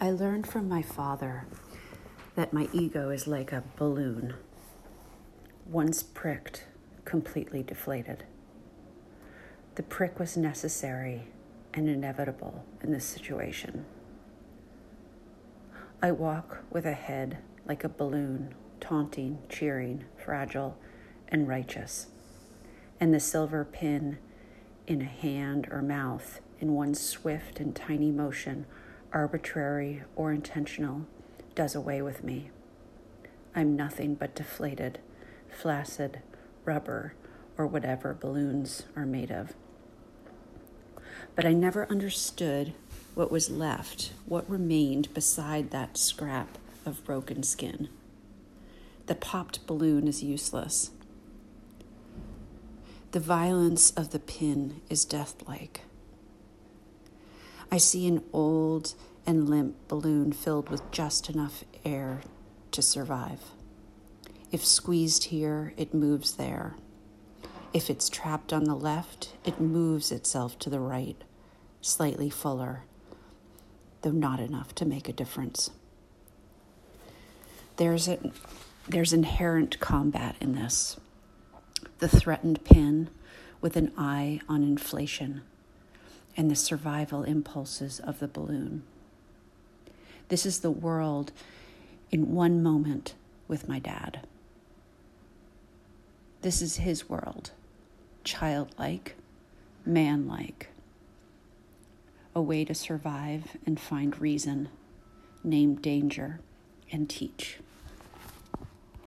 I learned from my father that my ego is like a balloon. Once pricked, completely deflated. The prick was necessary and inevitable in this situation. I walk with a head like a balloon, taunting, cheering, fragile, and righteous, and the silver pin in a hand or mouth in one swift and tiny motion arbitrary or intentional, does away with me. I'm nothing but deflated, flaccid, rubber, or whatever balloons are made of. But I never understood what was left, what remained beside that scrap of broken skin. The popped balloon is useless. The violence of the pin is deathlike. I see an old and limp balloon filled with just enough air to survive. If squeezed here, it moves there. If it's trapped on the left, it moves itself to the right, slightly fuller, though not enough to make a difference. There's, a, there's inherent combat in this. The threatened pin with an eye on inflation and the survival impulses of the balloon. This is the world in one moment with my dad. This is his world, childlike, manlike, a way to survive and find reason, name danger, and teach.